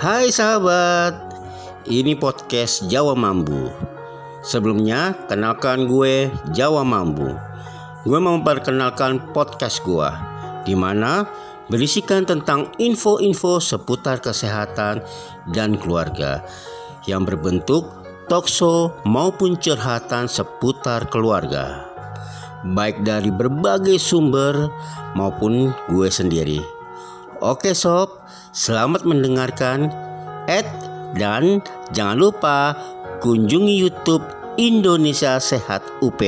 Hai sahabat, ini podcast Jawa Mambu. Sebelumnya, kenalkan gue Jawa Mambu. Gue mau memperkenalkan podcast gue, di mana berisikan tentang info-info seputar kesehatan dan keluarga yang berbentuk talkshow maupun curhatan seputar keluarga. Baik dari berbagai sumber maupun gue sendiri. Oke sob, selamat mendengarkan. Ed dan jangan lupa kunjungi YouTube Indonesia Sehat UP.